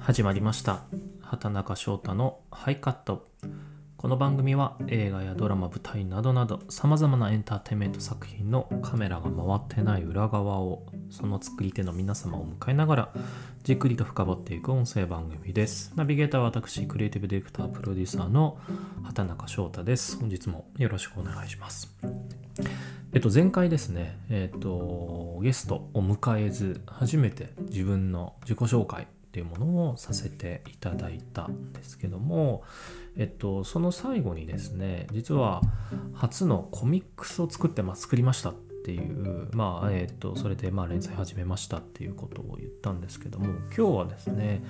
始まりました。畑中翔太のハイカット。この番組は映画やドラマ舞台などなどさまざまなエンターテインメント作品のカメラが回ってない裏側をその作り手の皆様を迎えながらじっくりと深掘っていく音声番組です。ナビゲーターは私クリエイティブディレクタープロデューサーの畑中翔太です。本日もよろしくお願いします。えっと、前回ですね、えっと、ゲストを迎えず、初めて自分の自己紹介っていうものをさせていただいたんですけども、えっと、その最後にですね、実は初のコミックスを作って、まあ、作りましたっていう、まあ、えっ、と、それで、まあ、連載始めましたっていうことを言ったんですけども、今日はですね、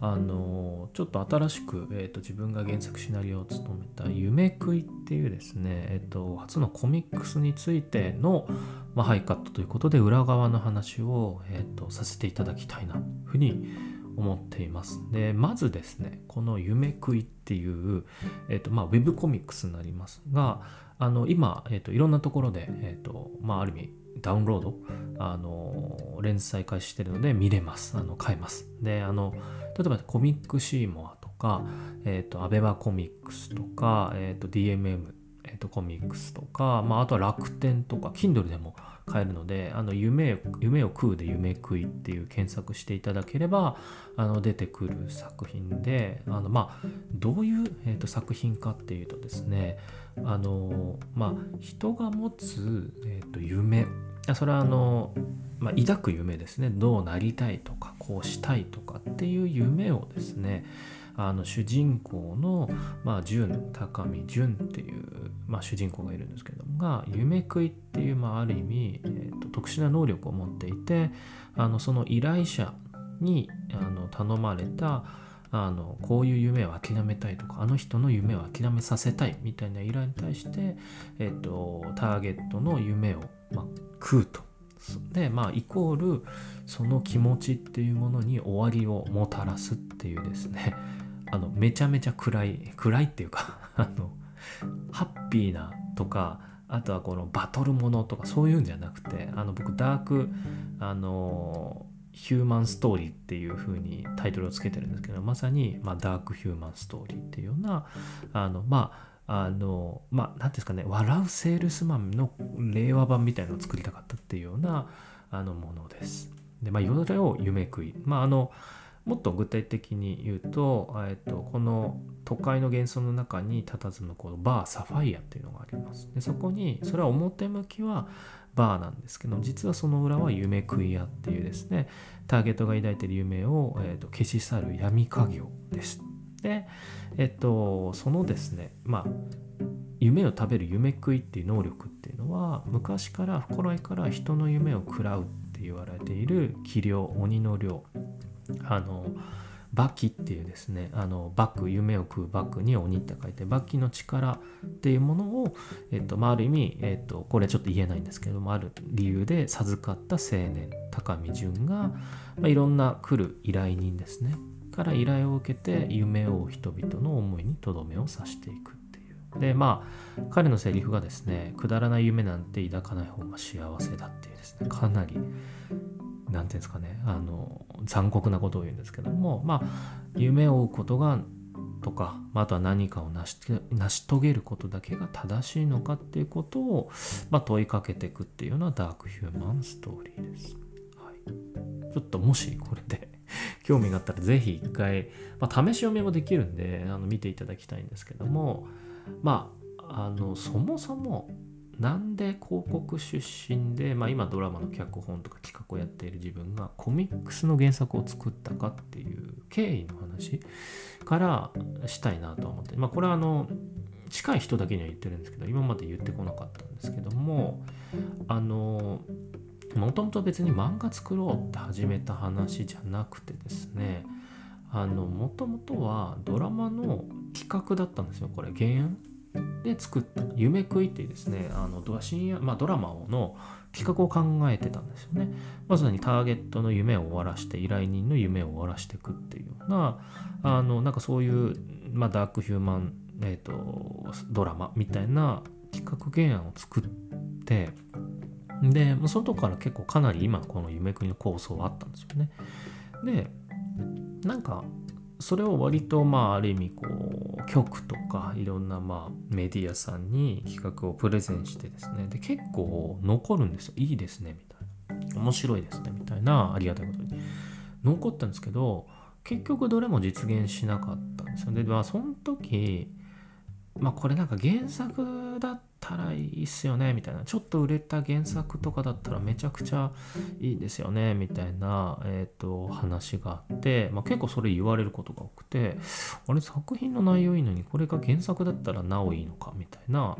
あの、ちょっと新しく、えっ、と、自分が原作シナリオを務めた、夢食いっていうですね、えっ、と、初のコミックスについての、まあ、ハイカットということで、裏側の話を、えっ、と、させていただきたいな、ふうに思っています。で、まずですね、この夢食いっていう、えっ、と、まあ、ウェブコミックスになりますが、あの今、えーと、いろんなところで、えーとまあ、ある意味ダウンロードあの連載開始してるので見れますあの買えますであの例えばコミックシーモアとか、えーと、アベバコミックスとか、えーと、DMM、とコミックスとか、まあ、あとは楽天とか Kindle でも買えるのであの夢夢を食うで夢食いっていう検索していただければあの出てくる作品であのまあどういう、えー、と作品かっていうとですねあのまあ人が持つ、えー、と夢それはあの、まあ、抱く夢ですね。どうなりたいとかこうしたいとかっていう夢をですねあの主人公の、まあ、純高見純っていう、まあ、主人公がいるんですけどもが夢食いっていう、まあ、ある意味、えーと、特殊な能力を持っていてあのその依頼者にあの頼まれたあのこういう夢を諦めたいとかあの人の夢を諦めさせたいみたいな依頼に対して、えーと、ターゲットの夢を、まあ、食うと。でまあイコールその気持ちっていうものに終わりをもたらすっていうですねあのめちゃめちゃ暗い暗いっていうかあのハッピーなとかあとはこのバトルものとかそういうんじゃなくてあの僕ダークあのヒューマンストーリーっていう風にタイトルをつけてるんですけどまさに、まあ、ダークヒューマンストーリーっていうようなあのまああのまあ何ですかね笑うセールスマンの令和版みたいなのを作りたかったっていうようなあのものです。でまあそれを夢食いまああのもっと具体的に言うと,、えっとこの都会の幻想の中に佇むこのバーサファイアっていうのがあります。でそこにそれは表向きはバーなんですけど実はその裏は夢食い屋っていうですねターゲットが抱いている夢を、えーと、消し去る闇家業です。でえっ、とそのですねまあ夢を食べる夢食いっていう能力っていうのは昔から古来から人の夢を食らうって言われている器量鬼の量あのバキっていうですねあのバック夢を食うバックに鬼って書いてバキの力っていうものを、えっとまあ、ある意味、えっと、これちょっと言えないんですけどもある理由で授かった青年高見淳が、まあ、いろんな来る依頼人ですね。から依頼を受けて夢を人々の思いにとどめを刺していくっていう。でまあ彼のセリフがですねくだらない夢なんて抱かない方が幸せだっていうですねかなり何て言うんですかねあの残酷なことを言うんですけどもまあ夢を追うことがとか、まあ、とは何かを成し成し遂げることだけが正しいのかっていうことを、まあ、問いかけていくっていうのはダークヒューマンストーリーです。はい、ちょっともしこれで 興味があったら是非一回、まあ、試し読みもできるんであの見ていただきたいんですけどもまああのそもそもなんで広告出身で、まあ、今ドラマの脚本とか企画をやっている自分がコミックスの原作を作ったかっていう経緯の話からしたいなと思って、まあ、これはあの近い人だけには言ってるんですけど今まで言ってこなかったんですけどもあのもともと別に漫画作ろうって始めた話じゃなくてですねもともとはドラマの企画だったんですよこれ。原案で作った「夢食い」っていうですねあの深夜、まあ、ドラマの企画を考えてたんですよね。まさにターゲットの夢を終わらして依頼人の夢を終わらしていくっていうようなあのなんかそういう、まあ、ダークヒューマン、えーと、ドラマみたいな企画原案を作ってでそのとこから結構かなり今この夢食いの構想はあったんですよね。でなんかそれを割とまあある意味こう局とかいろんなまあメディアさんに企画をプレゼンしてですね。で結構残るんですよ。いいですねみたいな。面白いですねみたいなありがたいことに。残ったんですけど結局どれも実現しなかったんですよ。でまあその時まあこれなんか原作だったらいいっすよねみたいな。ちょっと売れた原作とかだったらめちゃくちゃいいですよねみたいな、えーと、話があって、まあ、結構それ言われることが多くてあれ作品の内容いいのにこれが原作だったらなおいいのかみたいな。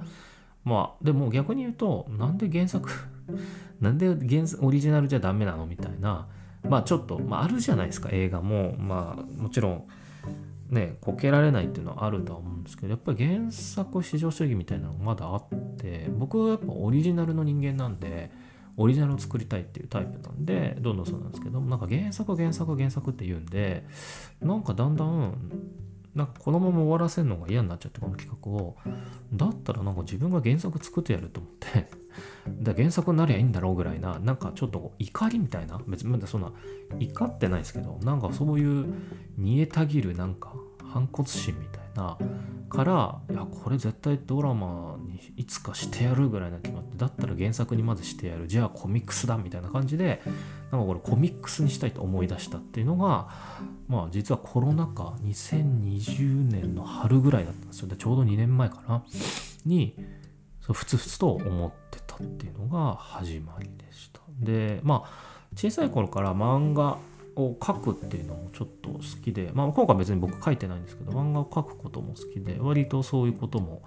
まあでも逆に言うとなんで原作 なんで原オリジナルじゃダメなのみたいな。まあちょっと、まあ、あるじゃないですか映画も。まあもちろんねこけられないっていうのはあるとは思うんですけどやっぱり原作至上主義みたいなのがまだあって僕はやっぱオリジナルの人間なんでオリジナルを作りたいっていうタイプなんでどんどんそうなんですけどなんか原作原作原作って言うんでなんかだんだんなんかこのまま終わらせるのが嫌になっちゃってこの企画を。だったらなんか自分が原作作ってやると思ってだ原作になりゃいいんだろうぐらいななんかちょっと怒りみたいな別にそんな怒ってないですけどなんかそういう煮えたぎるなんか反骨心みたいなからいやこれ絶対ドラマにいつかしてやるぐらいな決まってだったら原作にまずしてやる。じゃあコミックスだみたいな感じでなんかこれコミックスにしたいと思い出したっていうのがまあ実はコロナ禍2020年の春ぐらいだったんですよ。でちょうど2年前かな。にふつふつと思ってたっていうのが始まりでした。でまあ小さい頃から漫画を書くっていうのもちょっと好きで、まあ、今回別に僕書いてないんですけど漫画を書くことも好きで割とそういうことも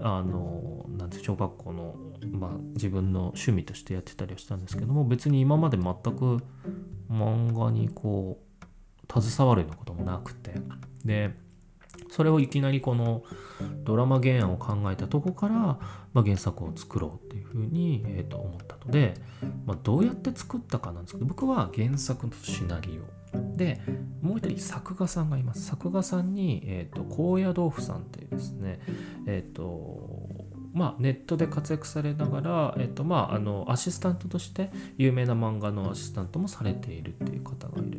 あのなんて小学校の、まあ、自分の趣味としてやってたりはしたんですけども別に今まで全く漫画にこう携わるようなこともなくてでそれをいきなりこのドラマ原案を考えたとこから、まあ、原作を作ろうっていうふうに、えー、と思ったので、まあ、どうやって作ったかなんですけど僕は原作とシナリオ。でもう一人作画さんがいます。作画さんに、えーと、高野豆腐さんっていうですねえっ、ー、とまあ、ネットで活躍されながら、えっとまあ、あのアシスタントとして有名な漫画のアシスタントもされているっていう方がいる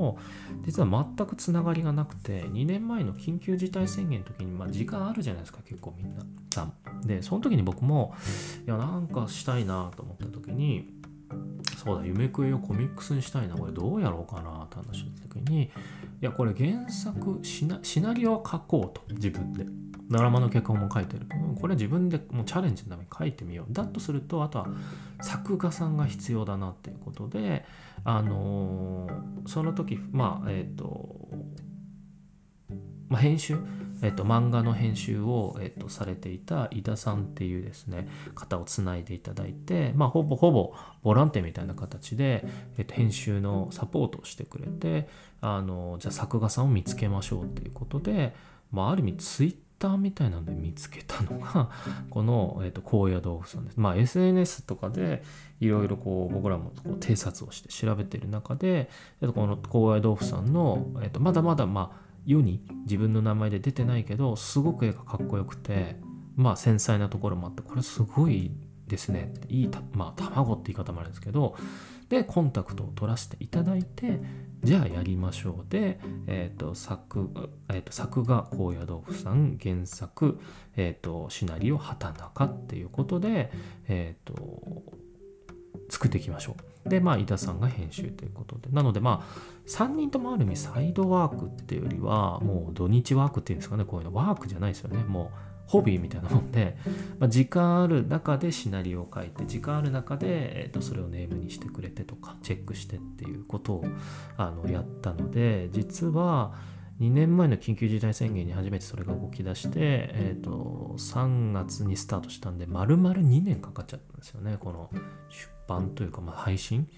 も実は全くつながりがなくて2年前の緊急事態宣言の時に、まあ、時間あるじゃないですか結構みんな。さん。でその時に僕もいやなんかしたいなと思った時にそうだ夢食いをコミックスにしたいなこれどうやろうかなって話した時にいやこれ原作シナシナリオを書こうと自分で。ドラマの脚本も書いてる、これ自分でもうチャレンジのために書いてみよう。だとするとあとは作画さんが必要だなっていうことであのー、その時まあえっ、ー、とまあ、編集、えっと、漫画の編集を、えっと、されていた井田さんっていうですね方をつないでいただいて、まあ、ほぼほぼボランティアみたいな形で、えっと、編集のサポートをしてくれてあのじゃあ作画さんを見つけましょうっていうことで、まあ、ある意味ツイッターみたいなので見つけたのが この、えーと、高野豆腐さんです。まあ SNS とかでいろいろこう僕らもこう偵察をして調べてる中で、えー、とこの高野豆腐さんの、えーと、まだまだまあ世に自分の名前で出てないけどすごく絵がかっこよくてまあ繊細なところもあってこれすごいですね。いいまあ卵って言い方もあるんですけどでコンタクトを取らせていただいてじゃあやりましょう。で、えーと、作えーと、作画高野豆腐さん原作、えーと、シナリオ畑中っていうことで、えー、と作っていきましょう。でまあ井田さんが編集ということで。なのでまあ3人ともある意味サイドワークっていうよりはもう土日ワークっていうんですかね。こういうのワークじゃないですよね。もうホビーみたいなもんで、まあ、時間ある中でシナリオを書いて時間ある中で、えー、とそれをネームにしてくれてとかチェックしてっていうことをあのやったので実は2年前の緊急事態宣言に初めてそれが動き出して、えー、と3月にスタートしたんで丸々2年かかっちゃったんですよねこの出版というかまあ配信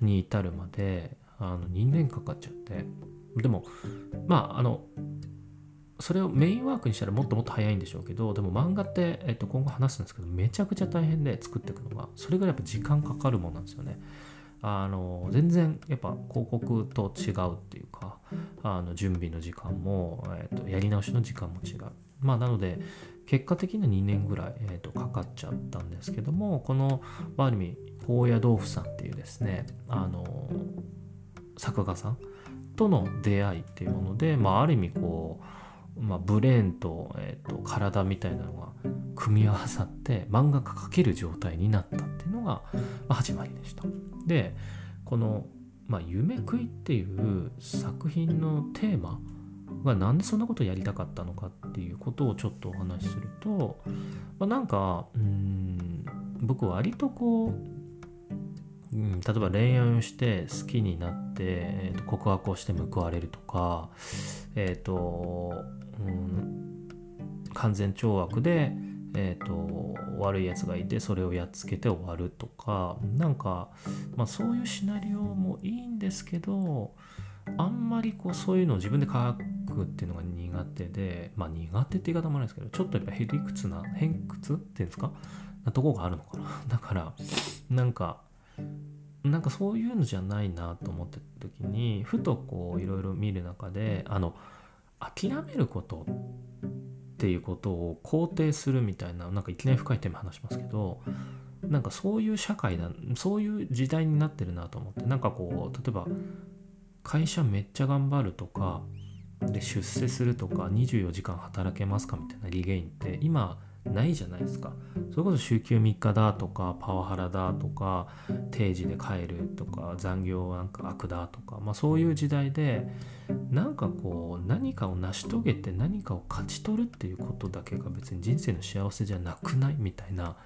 に至るまで。あの2年かかっちゃって。でもまああのそれをメインワークにしたらもっともっと早いんでしょうけどでも漫画って、えっと、今後話すんですけどめちゃくちゃ大変で作っていくのがそれぐらいやっぱ時間かかるもんなんですよね。あの全然やっぱ広告と違うっていうかあの準備の時間も、えっと、やり直しの時間も違う。まあなので結果的には2年ぐらい、えっと、かかっちゃったんですけどもこのある意味高野豆腐さんっていうですねあの作画さんとの出会いっていうもので、まあ、ある意味こう、まあ、ブレーンと,、えーと、体みたいなのが組み合わさって漫画が描ける状態になったっていうのが、始まりでした。でこの、まあ、夢食いっていう作品のテーマがなんでそんなことやりたかったのかっていうことをちょっとお話しすると、まあ、なんかうん僕割とこううん、例えば恋愛をして好きになって、えー、と告白をして報われるとか、えっ、ー、と、完全懲悪で、えーと、悪いやつがいてそれをやっつけて終わるとかなんか、まあ、そういうシナリオもいいんですけどあんまりこうそういうのを自分で書くっていうのが苦手でまあ苦手って言い方もないですけどちょっとやっぱへりくつな偏屈っていうんですか？なとこがあるのかな。だからなんかなんかそういうのじゃないなと思ってた時にふとこういろいろ見る中であの諦めることっていうことを肯定するみたいななんかいきなり深いテーマ話しますけどなんかそういう社会だそういう時代になってるなと思ってなんかこう例えば会社めっちゃ頑張るとかで出世するとか24時間働けますかみたいなリゲインって今ないじゃないですか。それこそ週休3日だとかパワハラだとか定時で帰るとか残業なんか悪だとか、まあ、そういう時代でなんかこう何かを成し遂げて何かを勝ち取るっていうことだけが別に人生の幸せじゃなくないみたいな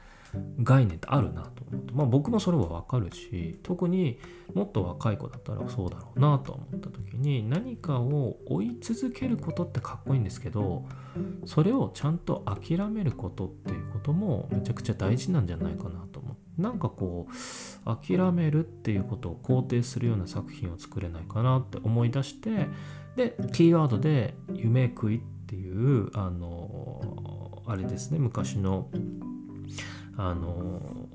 概念ってあるなと思って、まあ、僕もそれはわかるし特にもっと若い子だったらそうだろうなと思った時に何かを追い続けることってかっこいいんですけどそれをちゃんと諦めることっていうこともめちゃくちゃ大事なんじゃないかなと思って。なんかこう諦めるっていうことを肯定するような作品を作れないかなって思い出してでキーワードで「夢食い」っていうあのあれですね昔のあの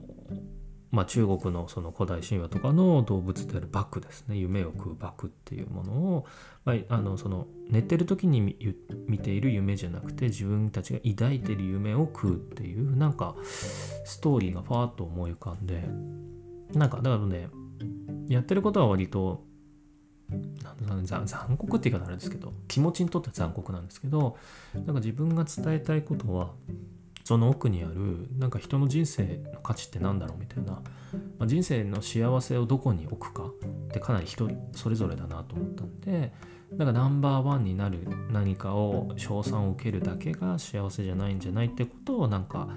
まあ、中国のその古代神話とかの動物であるバクですね。夢を食うバクっていうものを、まあ、あのその寝てる時に見ている夢じゃなくて自分たちが抱いてる夢を食うっていうなんかストーリーがファーッと思い浮かんでなんかだからねやってることは割となん残残酷って言い方あれですけど気持ちにとっては残酷なんですけどなんか自分が伝えたいことはその奥にあるなんか人の人生の価値って何だろうみたいな、まあ、人生の幸せをどこに置くかってかなり人それぞれだなと思ったんでなんかナンバーワンになる何かを称賛を受けるだけが幸せじゃないんじゃないってことをなんか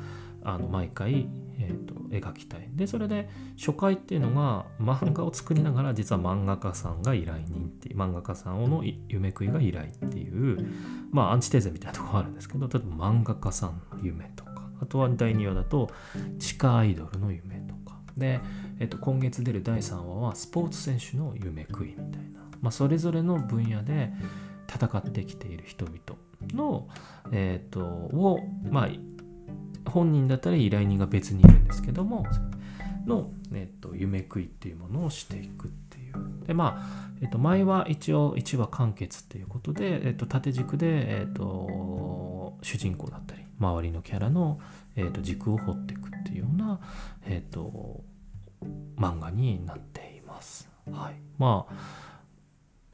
あの毎回、えーと、描きたい。でそれで初回っていうのが漫画を作りながら実は漫画家さんが依頼人っていう漫画家さんの夢食いが依頼っていうまあアンチテーゼみたいなところあるんですけど例えば漫画家さんの夢とかあとは第2話だと地下アイドルの夢とか。で、えー、と今月出る第3話はスポーツ選手の夢食いみたいな、まあ、それぞれの分野で戦ってきている人々の、えーと、をまあ本人だったら依頼人が別にいるんですけどもの、えーと、夢食いっていうものをしていくっていうでまあ、えーと、前は一応1話完結っていうことで、えー、と縦軸で、えー、と主人公だったり周りのキャラの、えー、と軸を掘っていくっていうような、えー、と漫画になっています。はい、まあ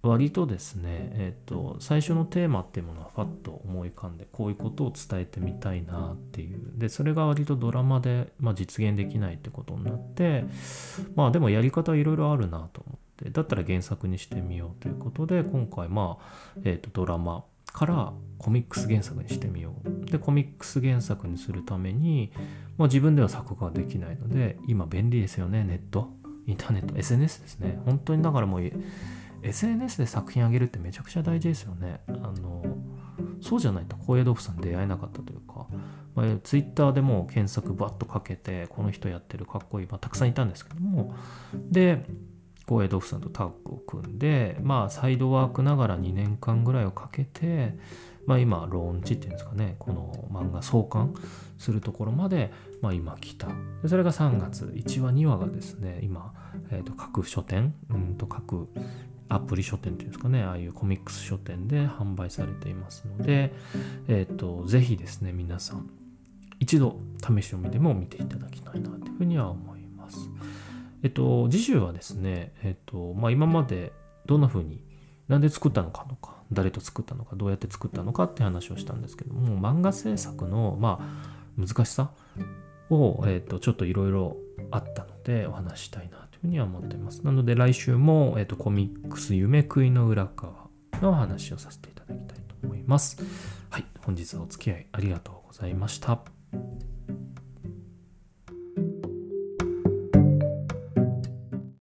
割とですね、えっ、ー、と、最初のテーマっていうものはファッと思い浮かんで、こういうことを伝えてみたいなっていう。で、それが割とドラマで、まあ、実現できないってことになって、まあでもやり方いろいろあるなと思って、だったら原作にしてみようということで、今回まあ、えっ、ー、と、ドラマからコミックス原作にしてみよう。で、コミックス原作にするために、まあ自分では作画できないので、今便利ですよね、ネット。インターネット、SNS ですね。本当にだからもう、SNS で作品あげるってめちゃくちゃ大事ですよね。あのそうじゃないと高野豆腐さん出会えなかったというか、まあ、Twitter でも検索バッとかけてこの人やってるかっこいい、まあ、たくさんいたんですけどもで高野豆腐さんとタッグを組んでまあサイドワークながら2年間ぐらいをかけてまあ今ローンチっていうんですかねこの漫画創刊するところまで、まあ、今来たでそれが3月1話2話がですね今、えー、と各書店うんと各アプリ書店っていうんですかね、ああいうコミックス書店で販売されていますので、えっ、ー、と、ぜひですね、皆さん、一度試し読みでも見ていただきたいなというふうには思います。えっと、次週はですね、えっと、まあ、今までどんな風になんで作ったのかとか誰と作ったのかどうやって作ったのかって話をしたんですけども漫画制作のまあ難しさを、えー、とちょっといろいろあったのでお話したいなとふうには思っています。なので来週も、えー、とコミックス夢食いの裏側の話をさせていただきたいと思います。はい本日はお付き合いありがとうございました。